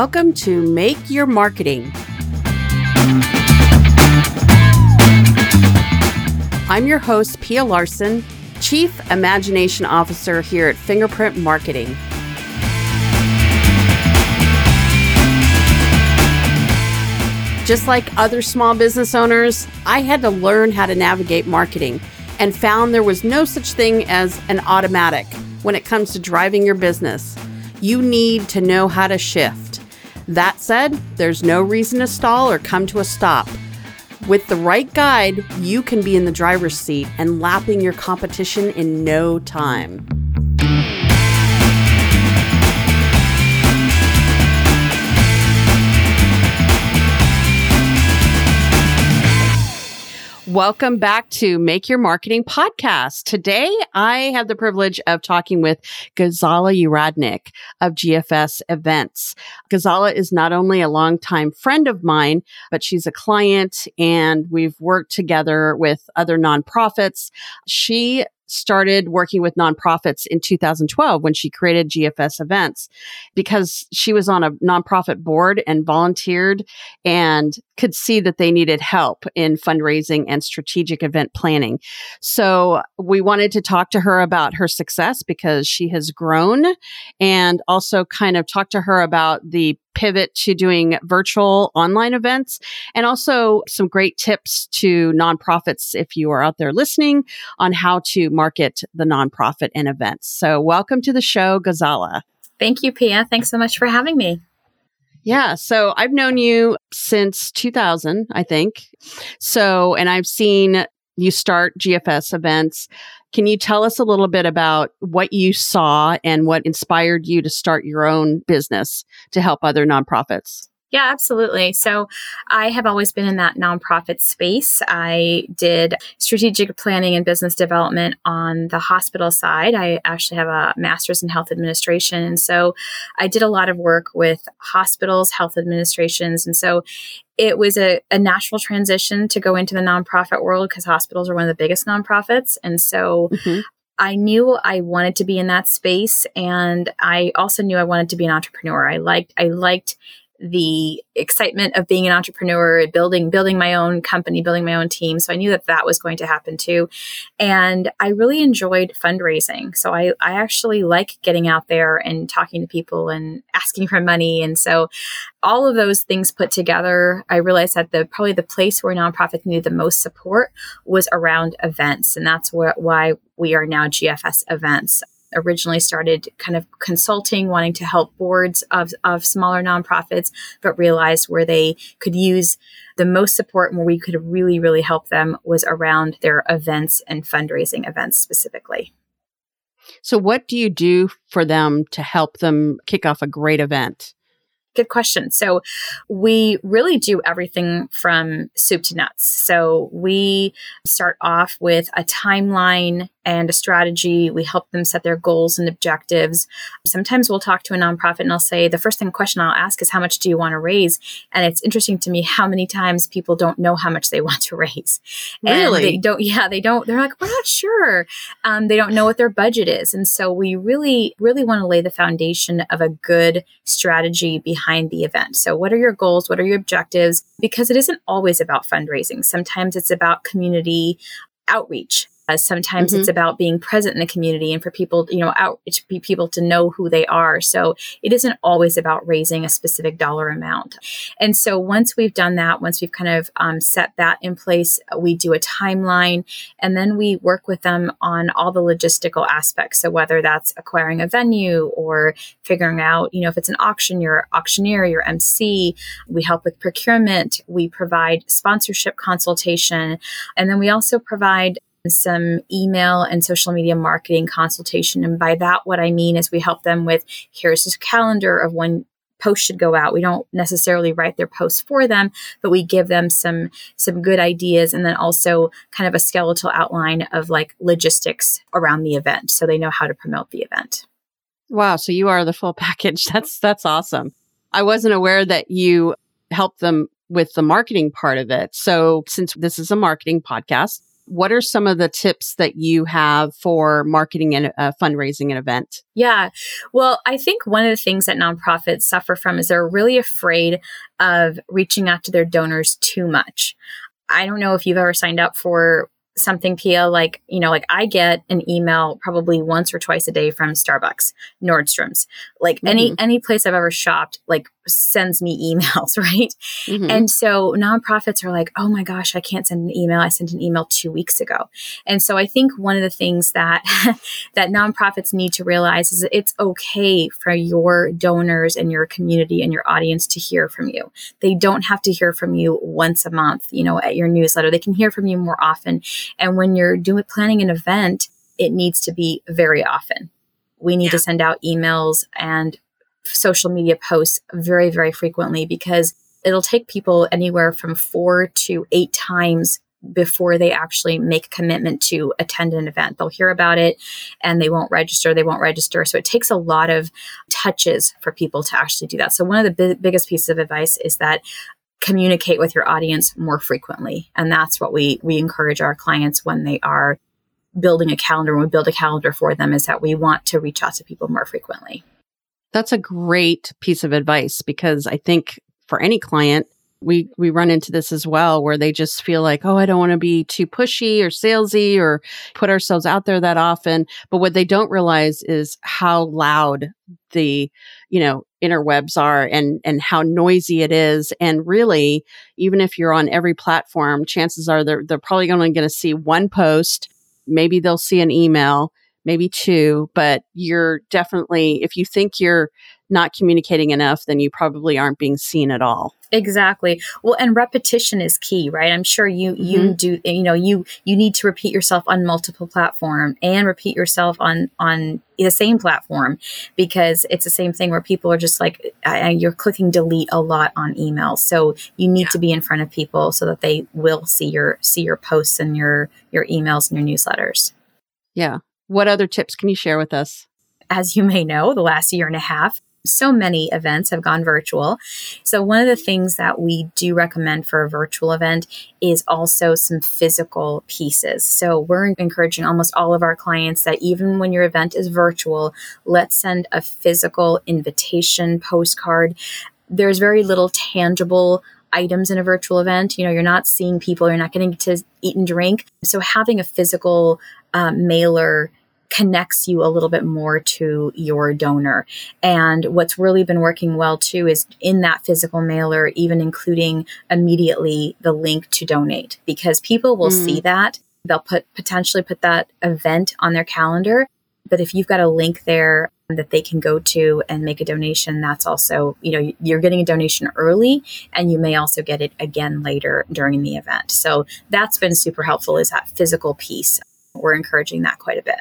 Welcome to Make Your Marketing. I'm your host, Pia Larson, Chief Imagination Officer here at Fingerprint Marketing. Just like other small business owners, I had to learn how to navigate marketing and found there was no such thing as an automatic when it comes to driving your business. You need to know how to shift. That said, there's no reason to stall or come to a stop. With the right guide, you can be in the driver's seat and lapping your competition in no time. Welcome back to Make Your Marketing podcast. Today, I have the privilege of talking with Ghazala Uradnik of GFS Events. Ghazala is not only a longtime friend of mine, but she's a client and we've worked together with other nonprofits. She started working with nonprofits in 2012 when she created GFS events because she was on a nonprofit board and volunteered and could see that they needed help in fundraising and strategic event planning. So we wanted to talk to her about her success because she has grown and also kind of talk to her about the pivot to doing virtual online events and also some great tips to nonprofits if you are out there listening on how to market the nonprofit and events. So welcome to the show, Ghazala. Thank you, Pia. Thanks so much for having me. Yeah. So I've known you since 2000, I think. So, and I've seen you start GFS events. Can you tell us a little bit about what you saw and what inspired you to start your own business to help other nonprofits? Yeah, absolutely. So I have always been in that nonprofit space. I did strategic planning and business development on the hospital side. I actually have a master's in health administration. And so I did a lot of work with hospitals, health administrations. And so it was a, a natural transition to go into the nonprofit world because hospitals are one of the biggest nonprofits. And so mm-hmm. I knew I wanted to be in that space and I also knew I wanted to be an entrepreneur. I liked I liked the excitement of being an entrepreneur, building building my own company, building my own team. So I knew that that was going to happen too, and I really enjoyed fundraising. So I I actually like getting out there and talking to people and asking for money, and so all of those things put together, I realized that the probably the place where nonprofits needed the most support was around events, and that's wh- why we are now GFS Events originally started kind of consulting, wanting to help boards of, of smaller nonprofits, but realized where they could use the most support and where we could really, really help them was around their events and fundraising events specifically. So, what do you do for them to help them kick off a great event? Good question. So, we really do everything from soup to nuts. So, we start off with a timeline and a strategy. We help them set their goals and objectives. Sometimes we'll talk to a nonprofit and I'll say, the first thing question I'll ask is, how much do you want to raise? And it's interesting to me how many times people don't know how much they want to raise. Really? And they don't, yeah, they don't, they're like, we're not sure. Um, they don't know what their budget is. And so we really, really want to lay the foundation of a good strategy behind the event. So what are your goals? What are your objectives? Because it isn't always about fundraising. Sometimes it's about community outreach uh, sometimes mm-hmm. it's about being present in the community and for people, you know, out to be people to know who they are. So it isn't always about raising a specific dollar amount. And so once we've done that, once we've kind of um, set that in place, we do a timeline and then we work with them on all the logistical aspects. So whether that's acquiring a venue or figuring out, you know, if it's an auction, your auctioneer, your MC, we help with procurement, we provide sponsorship consultation, and then we also provide some email and social media marketing consultation. And by that, what I mean is we help them with here's this calendar of when posts should go out. We don't necessarily write their posts for them, but we give them some some good ideas and then also kind of a skeletal outline of like logistics around the event so they know how to promote the event. Wow, so you are the full package. That's that's awesome. I wasn't aware that you help them with the marketing part of it. So since this is a marketing podcast, what are some of the tips that you have for marketing and uh, fundraising an event? Yeah. Well, I think one of the things that nonprofits suffer from is they're really afraid of reaching out to their donors too much. I don't know if you've ever signed up for something Pia like you know like I get an email probably once or twice a day from Starbucks, Nordstrom's, like mm-hmm. any any place I've ever shopped like sends me emails, right? Mm-hmm. And so nonprofits are like, "Oh my gosh, I can't send an email. I sent an email 2 weeks ago." And so I think one of the things that that nonprofits need to realize is that it's okay for your donors and your community and your audience to hear from you. They don't have to hear from you once a month, you know, at your newsletter. They can hear from you more often and when you're doing planning an event, it needs to be very often. We need yeah. to send out emails and social media posts very, very frequently because it'll take people anywhere from four to eight times before they actually make a commitment to attend an event. They'll hear about it and they won't register, they won't register. So it takes a lot of touches for people to actually do that. So one of the biggest pieces of advice is that communicate with your audience more frequently. And that's what we we encourage our clients when they are building a calendar, when we build a calendar for them, is that we want to reach out to people more frequently. That's a great piece of advice because I think for any client, we we run into this as well where they just feel like oh i don't want to be too pushy or salesy or put ourselves out there that often. But what they don't realize is how loud the you know interwebs are and and how noisy it is. And really even if you're on every platform chances are they're they're probably only going to see one post. Maybe they'll see an email maybe two but you're definitely if you think you're not communicating enough then you probably aren't being seen at all Exactly. Well, and repetition is key, right? I'm sure you you mm-hmm. do you know you you need to repeat yourself on multiple platform and repeat yourself on on the same platform because it's the same thing where people are just like you're clicking delete a lot on email. So you need yeah. to be in front of people so that they will see your see your posts and your your emails and your newsletters. Yeah. What other tips can you share with us? As you may know, the last year and a half, so many events have gone virtual. So, one of the things that we do recommend for a virtual event is also some physical pieces. So, we're encouraging almost all of our clients that even when your event is virtual, let's send a physical invitation postcard. There's very little tangible items in a virtual event. You know, you're not seeing people, you're not getting to eat and drink. So, having a physical uh, mailer connects you a little bit more to your donor. And what's really been working well too is in that physical mailer, even including immediately the link to donate because people will mm. see that. They'll put potentially put that event on their calendar. But if you've got a link there that they can go to and make a donation, that's also, you know, you're getting a donation early and you may also get it again later during the event. So that's been super helpful is that physical piece. We're encouraging that quite a bit.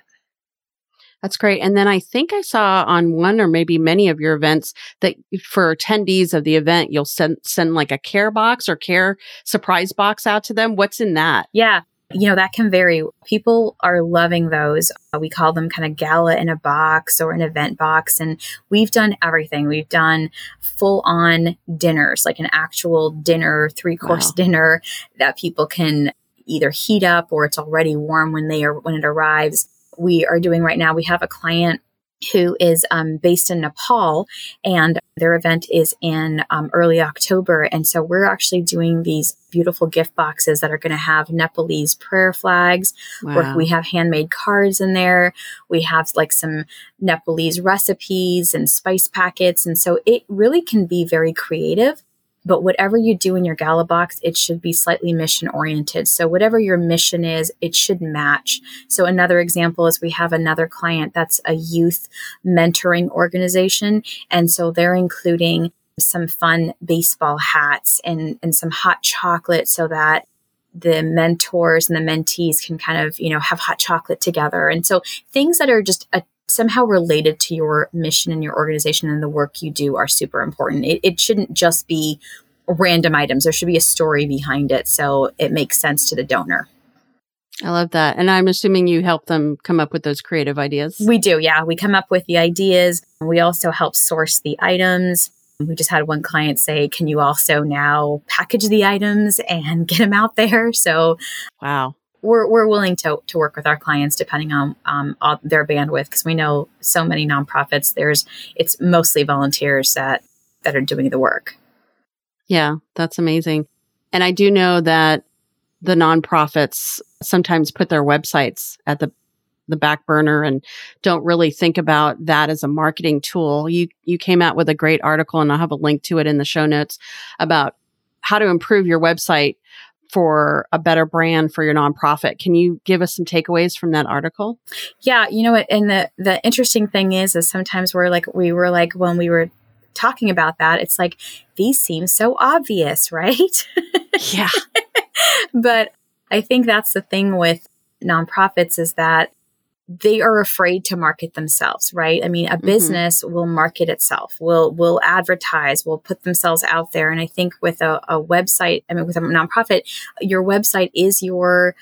That's great. And then I think I saw on one or maybe many of your events that for attendees of the event, you'll send send like a care box or care surprise box out to them. What's in that? Yeah. You know, that can vary. People are loving those. Uh, we call them kind of gala in a box or an event box. And we've done everything. We've done full on dinners, like an actual dinner, three course wow. dinner that people can either heat up or it's already warm when they are when it arrives we are doing right now. We have a client who is um, based in Nepal, and their event is in um, early October. And so we're actually doing these beautiful gift boxes that are going to have Nepalese prayer flags. Wow. We have handmade cards in there. We have like some Nepalese recipes and spice packets. And so it really can be very creative. But whatever you do in your gala box, it should be slightly mission oriented. So whatever your mission is, it should match. So another example is we have another client that's a youth mentoring organization. And so they're including some fun baseball hats and, and some hot chocolate so that the mentors and the mentees can kind of, you know, have hot chocolate together. And so things that are just a somehow related to your mission and your organization and the work you do are super important. It, it shouldn't just be random items. There should be a story behind it so it makes sense to the donor. I love that. And I'm assuming you help them come up with those creative ideas. We do, yeah. We come up with the ideas. We also help source the items. We just had one client say, Can you also now package the items and get them out there? So, wow we're, we're willing to, to work with our clients depending on um, their bandwidth because we know so many nonprofits there's it's mostly volunteers that that are doing the work yeah that's amazing and i do know that the nonprofits sometimes put their websites at the the back burner and don't really think about that as a marketing tool. You you came out with a great article and I'll have a link to it in the show notes about how to improve your website for a better brand for your nonprofit. Can you give us some takeaways from that article? Yeah, you know what and the the interesting thing is is sometimes we're like we were like when we were talking about that it's like these seem so obvious, right? Yeah. but I think that's the thing with nonprofits is that they are afraid to market themselves, right? I mean, a mm-hmm. business will market itself, will will advertise, will put themselves out there. And I think with a, a website, I mean, with a nonprofit, your website is your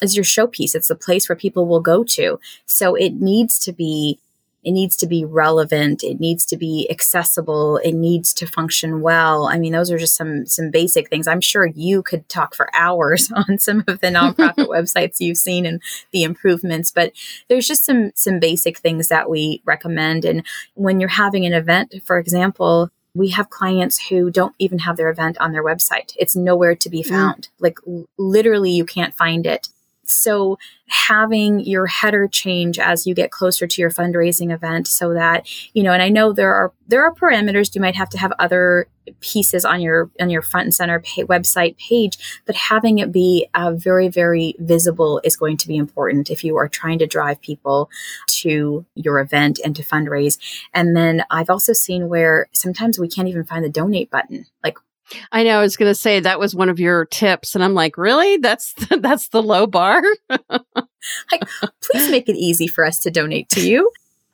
is your showpiece. It's the place where people will go to. So it needs to be it needs to be relevant. It needs to be accessible. It needs to function well. I mean those are just some some basic things. I'm sure you could talk for hours on some of the nonprofit websites you've seen and the improvements but there's just some some basic things that we recommend. And when you're having an event for example we have clients who don't even have their event on their website. It's nowhere to be mm. found. Like literally you can't find it so having your header change as you get closer to your fundraising event so that, you know, and I know there are there are parameters you might have to have other pieces on your on your front and center pay, website page, but having it be uh, very very visible is going to be important if you are trying to drive people to your event and to fundraise. And then I've also seen where sometimes we can't even find the donate button. Like I know. I was going to say that was one of your tips, and I'm like, really? That's the, that's the low bar. like, please make it easy for us to donate to you.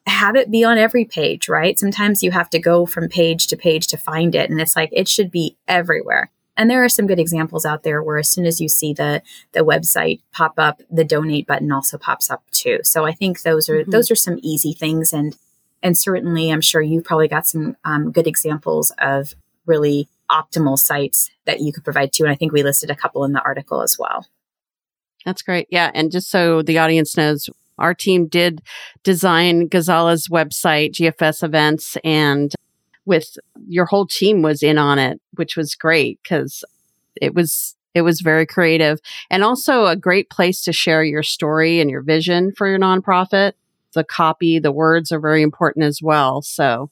Have it be on every page, right? Sometimes you have to go from page to page to find it, and it's like it should be everywhere. And there are some good examples out there where as soon as you see the the website pop up, the donate button also pops up too. So I think those are mm-hmm. those are some easy things, and and certainly I'm sure you've probably got some um, good examples of really optimal sites that you could provide to. And I think we listed a couple in the article as well. That's great. Yeah. And just so the audience knows, our team did design Ghazala's website, GFS events, and with your whole team was in on it, which was great because it was it was very creative and also a great place to share your story and your vision for your nonprofit. The copy, the words are very important as well. So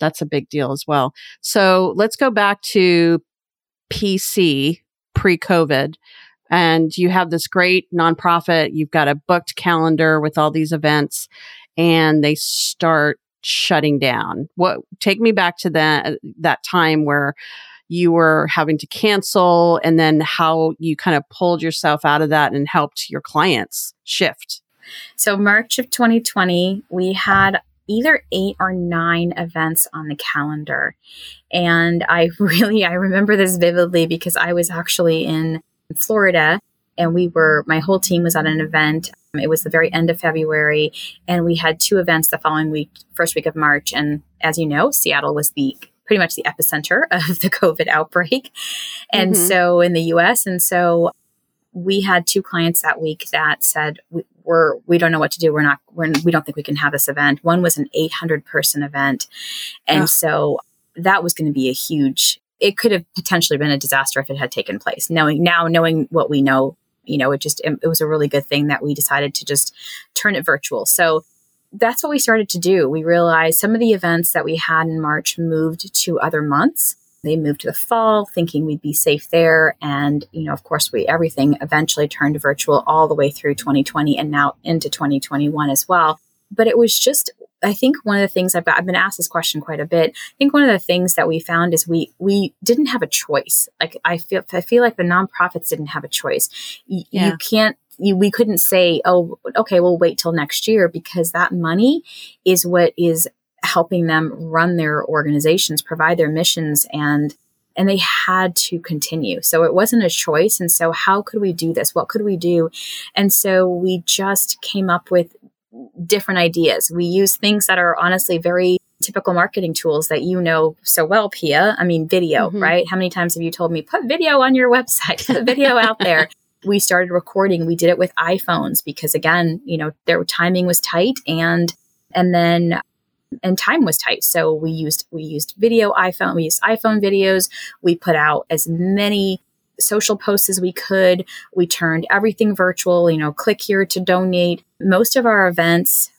that's a big deal as well. So let's go back to PC pre COVID. And you have this great nonprofit. You've got a booked calendar with all these events and they start shutting down. What take me back to that that time where you were having to cancel and then how you kind of pulled yourself out of that and helped your clients shift. So March of 2020, we had either eight or nine events on the calendar. And I really, I remember this vividly because I was actually in Florida and we were, my whole team was at an event. It was the very end of February and we had two events the following week, first week of March. And as you know, Seattle was the pretty much the epicenter of the COVID outbreak. And mm-hmm. so in the US, and so we had two clients that week that said, we're we don't know what to do. We're not we're, we don't think we can have this event. One was an 800 person event, and oh. so that was going to be a huge. It could have potentially been a disaster if it had taken place. Knowing now, knowing what we know, you know, it just it, it was a really good thing that we decided to just turn it virtual. So that's what we started to do. We realized some of the events that we had in March moved to other months they moved to the fall thinking we'd be safe there. And, you know, of course, we everything eventually turned virtual all the way through 2020 and now into 2021 as well. But it was just I think one of the things I've, I've been asked this question quite a bit. I think one of the things that we found is we we didn't have a choice. Like I feel I feel like the nonprofits didn't have a choice. Y- yeah. You can't you, we couldn't say, oh, okay, we'll wait till next year because that money is what is helping them run their organizations, provide their missions and and they had to continue. So it wasn't a choice. And so how could we do this? What could we do? And so we just came up with different ideas. We use things that are honestly very typical marketing tools that you know so well, Pia. I mean, video, mm-hmm. right? How many times have you told me, put video on your website, put video out there? we started recording. We did it with iPhones because again, you know, their timing was tight and and then and time was tight. So we used we used video iPhone, we used iPhone videos. We put out as many social posts as we could. We turned everything virtual, you know, click here to donate. Most of our events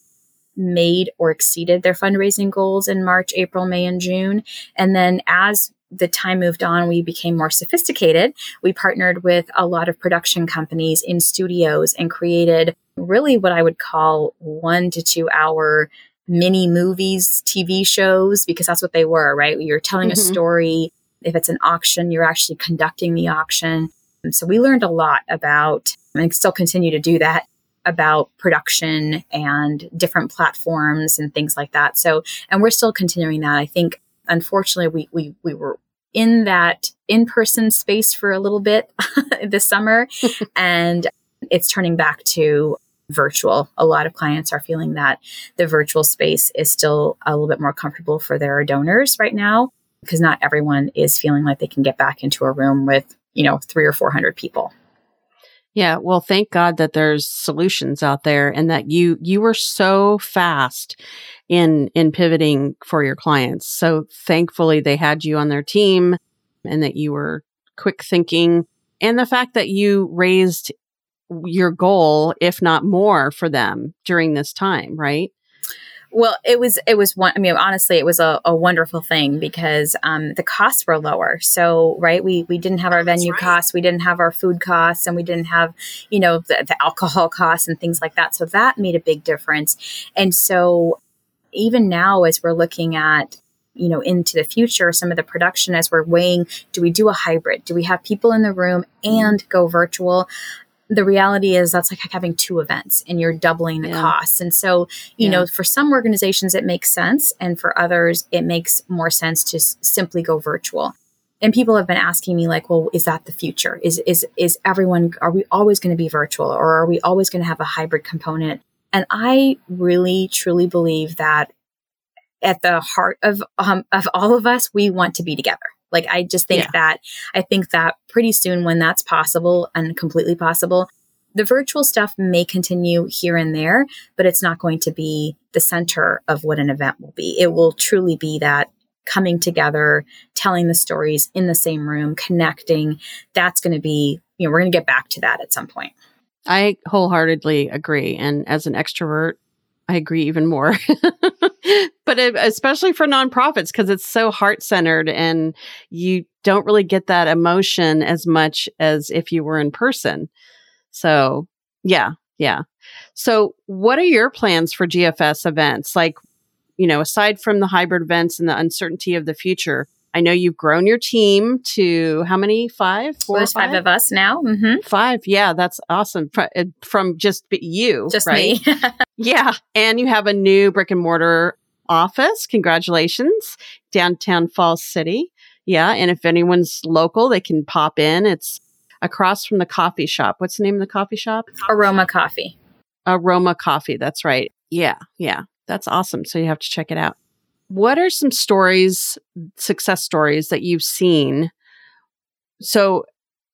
made or exceeded their fundraising goals in March, April, May, and June. And then as the time moved on, we became more sophisticated. We partnered with a lot of production companies in studios and created really what I would call one to two hour mini movies, TV shows, because that's what they were, right? You're telling mm-hmm. a story. If it's an auction, you're actually conducting the auction. And so we learned a lot about, and still continue to do that, about production and different platforms and things like that. So, and we're still continuing that. I think, unfortunately, we, we, we were in that in person space for a little bit this summer, and it's turning back to virtual. A lot of clients are feeling that the virtual space is still a little bit more comfortable for their donors right now because not everyone is feeling like they can get back into a room with, you know, three or 400 people. Yeah, well, thank God that there's solutions out there and that you you were so fast in in pivoting for your clients. So thankfully they had you on their team and that you were quick thinking and the fact that you raised your goal if not more for them during this time, right? Well, it was it was one. I mean, honestly, it was a, a wonderful thing because um, the costs were lower. So, right, we we didn't have our venue right. costs, we didn't have our food costs, and we didn't have you know the, the alcohol costs and things like that. So that made a big difference. And so, even now, as we're looking at you know into the future some of the production as we're weighing do we do a hybrid do we have people in the room and go virtual the reality is that's like having two events and you're doubling the yeah. costs. And so, you yeah. know, for some organizations, it makes sense. And for others, it makes more sense to s- simply go virtual. And people have been asking me like, well, is that the future? Is, is, is everyone, are we always going to be virtual or are we always going to have a hybrid component? And I really, truly believe that at the heart of, um, of all of us, we want to be together. Like I just think yeah. that I think that pretty soon when that's possible and completely possible, the virtual stuff may continue here and there, but it's not going to be the center of what an event will be. It will truly be that coming together, telling the stories in the same room, connecting. That's going to be, you know, we're going to get back to that at some point. I wholeheartedly agree. And as an extrovert, I agree even more. but it, especially for nonprofits, because it's so heart centered and you don't really get that emotion as much as if you were in person. So, yeah, yeah. So, what are your plans for GFS events? Like, you know, aside from the hybrid events and the uncertainty of the future, I know you've grown your team to how many? Five? Four? There's five? five of us now. Mm-hmm. Five. Yeah, that's awesome. Uh, from just you, just right? me. yeah, and you have a new brick and mortar office. Congratulations, downtown Falls City. Yeah, and if anyone's local, they can pop in. It's across from the coffee shop. What's the name of the coffee shop? Aroma Coffee. Aroma Coffee. That's right. Yeah, yeah, that's awesome. So you have to check it out. What are some stories, success stories that you've seen? So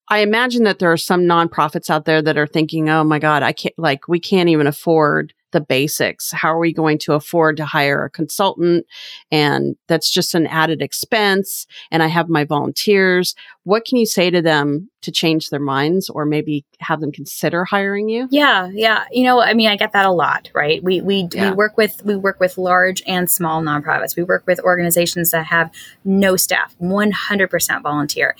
I imagine that there are some nonprofits out there that are thinking, oh my God, I can't, like, we can't even afford the basics. How are we going to afford to hire a consultant? And that's just an added expense. And I have my volunteers. What can you say to them to change their minds or maybe have them consider hiring you? Yeah, yeah. You know, I mean, I get that a lot, right? We we, yeah. we work with we work with large and small nonprofits. We work with organizations that have no staff, 100% volunteer.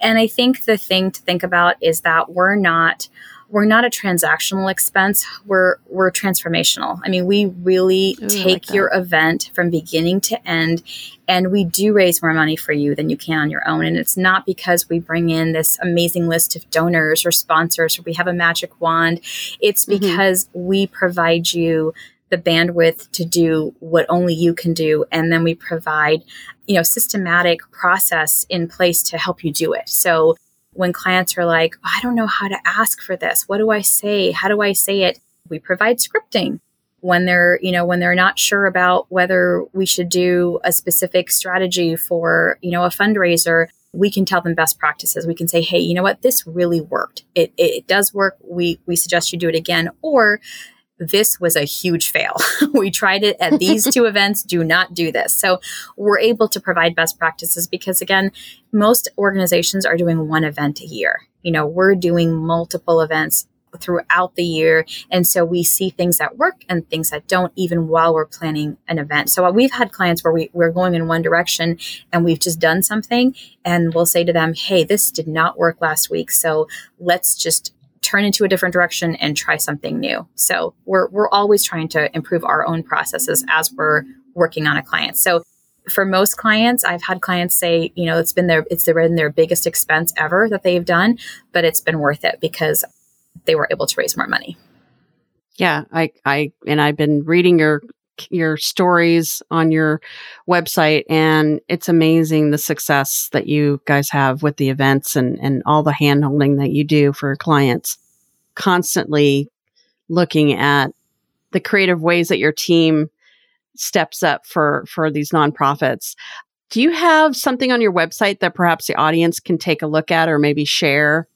And I think the thing to think about is that we're not we're not a transactional expense. We're we're transformational. I mean, we really Ooh, take like your event from beginning to end and we do raise more money for you than you can on your own. And it's not because we bring in this amazing list of donors or sponsors or we have a magic wand. It's mm-hmm. because mm-hmm. we provide you the bandwidth to do what only you can do and then we provide you know systematic process in place to help you do it so when clients are like, I don't know how to ask for this. What do I say? How do I say it? We provide scripting when they're, you know, when they're not sure about whether we should do a specific strategy for, you know, a fundraiser. we can tell them best practices. We can say, hey, you know what? This really worked. It, it, it does work. We, we suggest you do it again. Or this was a huge fail. we tried it at these two events. Do not do this. So we're able to provide best practices because, again, most organizations are doing one event a year. You know, we're doing multiple events throughout the year. And so we see things that work and things that don't, even while we're planning an event. So we've had clients where we, we're going in one direction and we've just done something and we'll say to them, Hey, this did not work last week. So let's just turn into a different direction and try something new. So we're, we're always trying to improve our own processes as we're working on a client. So for most clients, I've had clients say, you know, it's been their it's been their biggest expense ever that they've done, but it's been worth it because they were able to raise more money. Yeah, I I and I've been reading your your stories on your website and it's amazing the success that you guys have with the events and and all the handholding that you do for clients. Constantly looking at the creative ways that your team steps up for for these nonprofits. Do you have something on your website that perhaps the audience can take a look at or maybe share?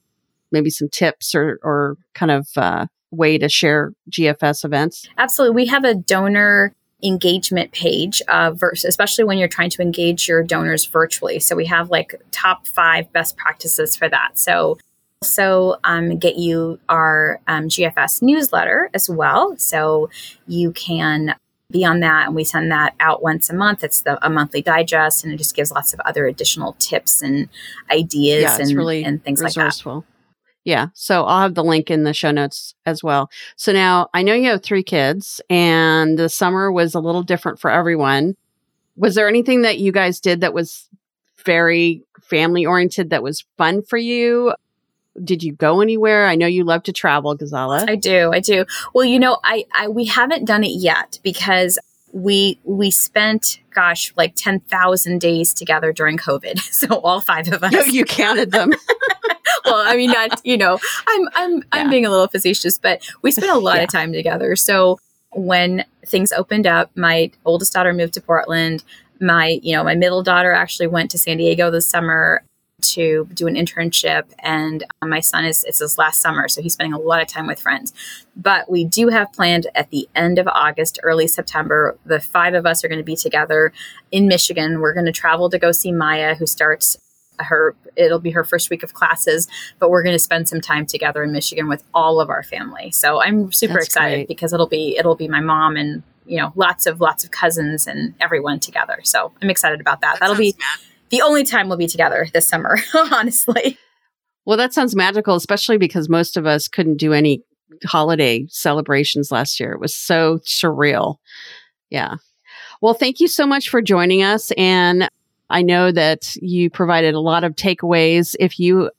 Maybe some tips or or kind of uh, way to share GFS events? Absolutely. We have a donor engagement page, uh, versus, especially when you're trying to engage your donors virtually. So we have like top five best practices for that. So also um, get you our um, GFS newsletter as well. So you can be on that and we send that out once a month it's the, a monthly digest and it just gives lots of other additional tips and ideas yeah, and, really and things resourceful. like that yeah. So I'll have the link in the show notes as well. So now I know you have three kids and the summer was a little different for everyone. Was there anything that you guys did that was very family oriented that was fun for you? Did you go anywhere? I know you love to travel, Ghazala. I do. I do. Well, you know, I, I we haven't done it yet because we we spent gosh like 10,000 days together during covid so all five of us you, you counted them well i mean not you know i'm i'm yeah. i'm being a little facetious but we spent a lot yeah. of time together so when things opened up my oldest daughter moved to portland my you know my middle daughter actually went to san diego this summer to do an internship and um, my son is it's his last summer so he's spending a lot of time with friends but we do have planned at the end of august early september the five of us are going to be together in michigan we're going to travel to go see maya who starts her it'll be her first week of classes but we're going to spend some time together in michigan with all of our family so i'm super That's excited great. because it'll be it'll be my mom and you know lots of lots of cousins and everyone together so i'm excited about that, that that'll be mad the only time we'll be together this summer, honestly. Well, that sounds magical, especially because most of us couldn't do any holiday celebrations last year. It was so surreal. Yeah. Well, thank you so much for joining us. And I know that you provided a lot of takeaways. If you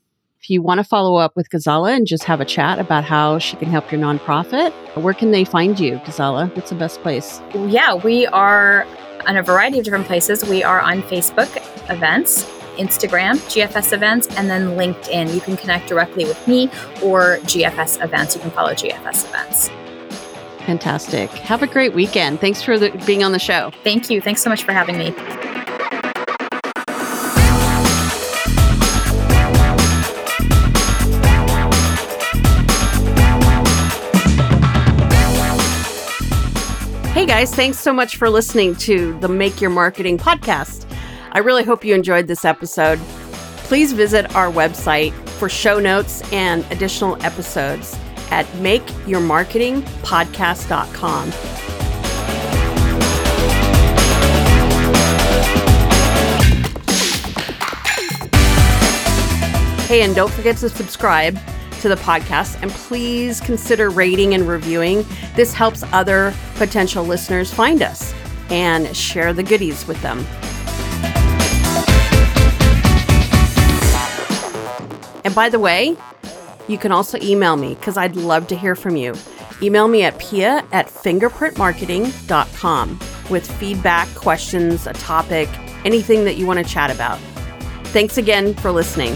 if you want to follow up with Ghazala and just have a chat about how she can help your nonprofit, where can they find you, Ghazala? What's the best place? Yeah, we are on a variety of different places. We are on Facebook events, Instagram, GFS events, and then LinkedIn. You can connect directly with me or GFS events. You can follow GFS events. Fantastic. Have a great weekend. Thanks for the, being on the show. Thank you. Thanks so much for having me. Hey guys, thanks so much for listening to the Make Your Marketing podcast. I really hope you enjoyed this episode. Please visit our website for show notes and additional episodes at makeyourmarketingpodcast.com. Hey, and don't forget to subscribe to the podcast and please consider rating and reviewing. This helps other potential listeners find us and share the goodies with them. And by the way, you can also email me because I'd love to hear from you. Email me at pia at fingerprintmarketing.com with feedback, questions, a topic, anything that you want to chat about. Thanks again for listening.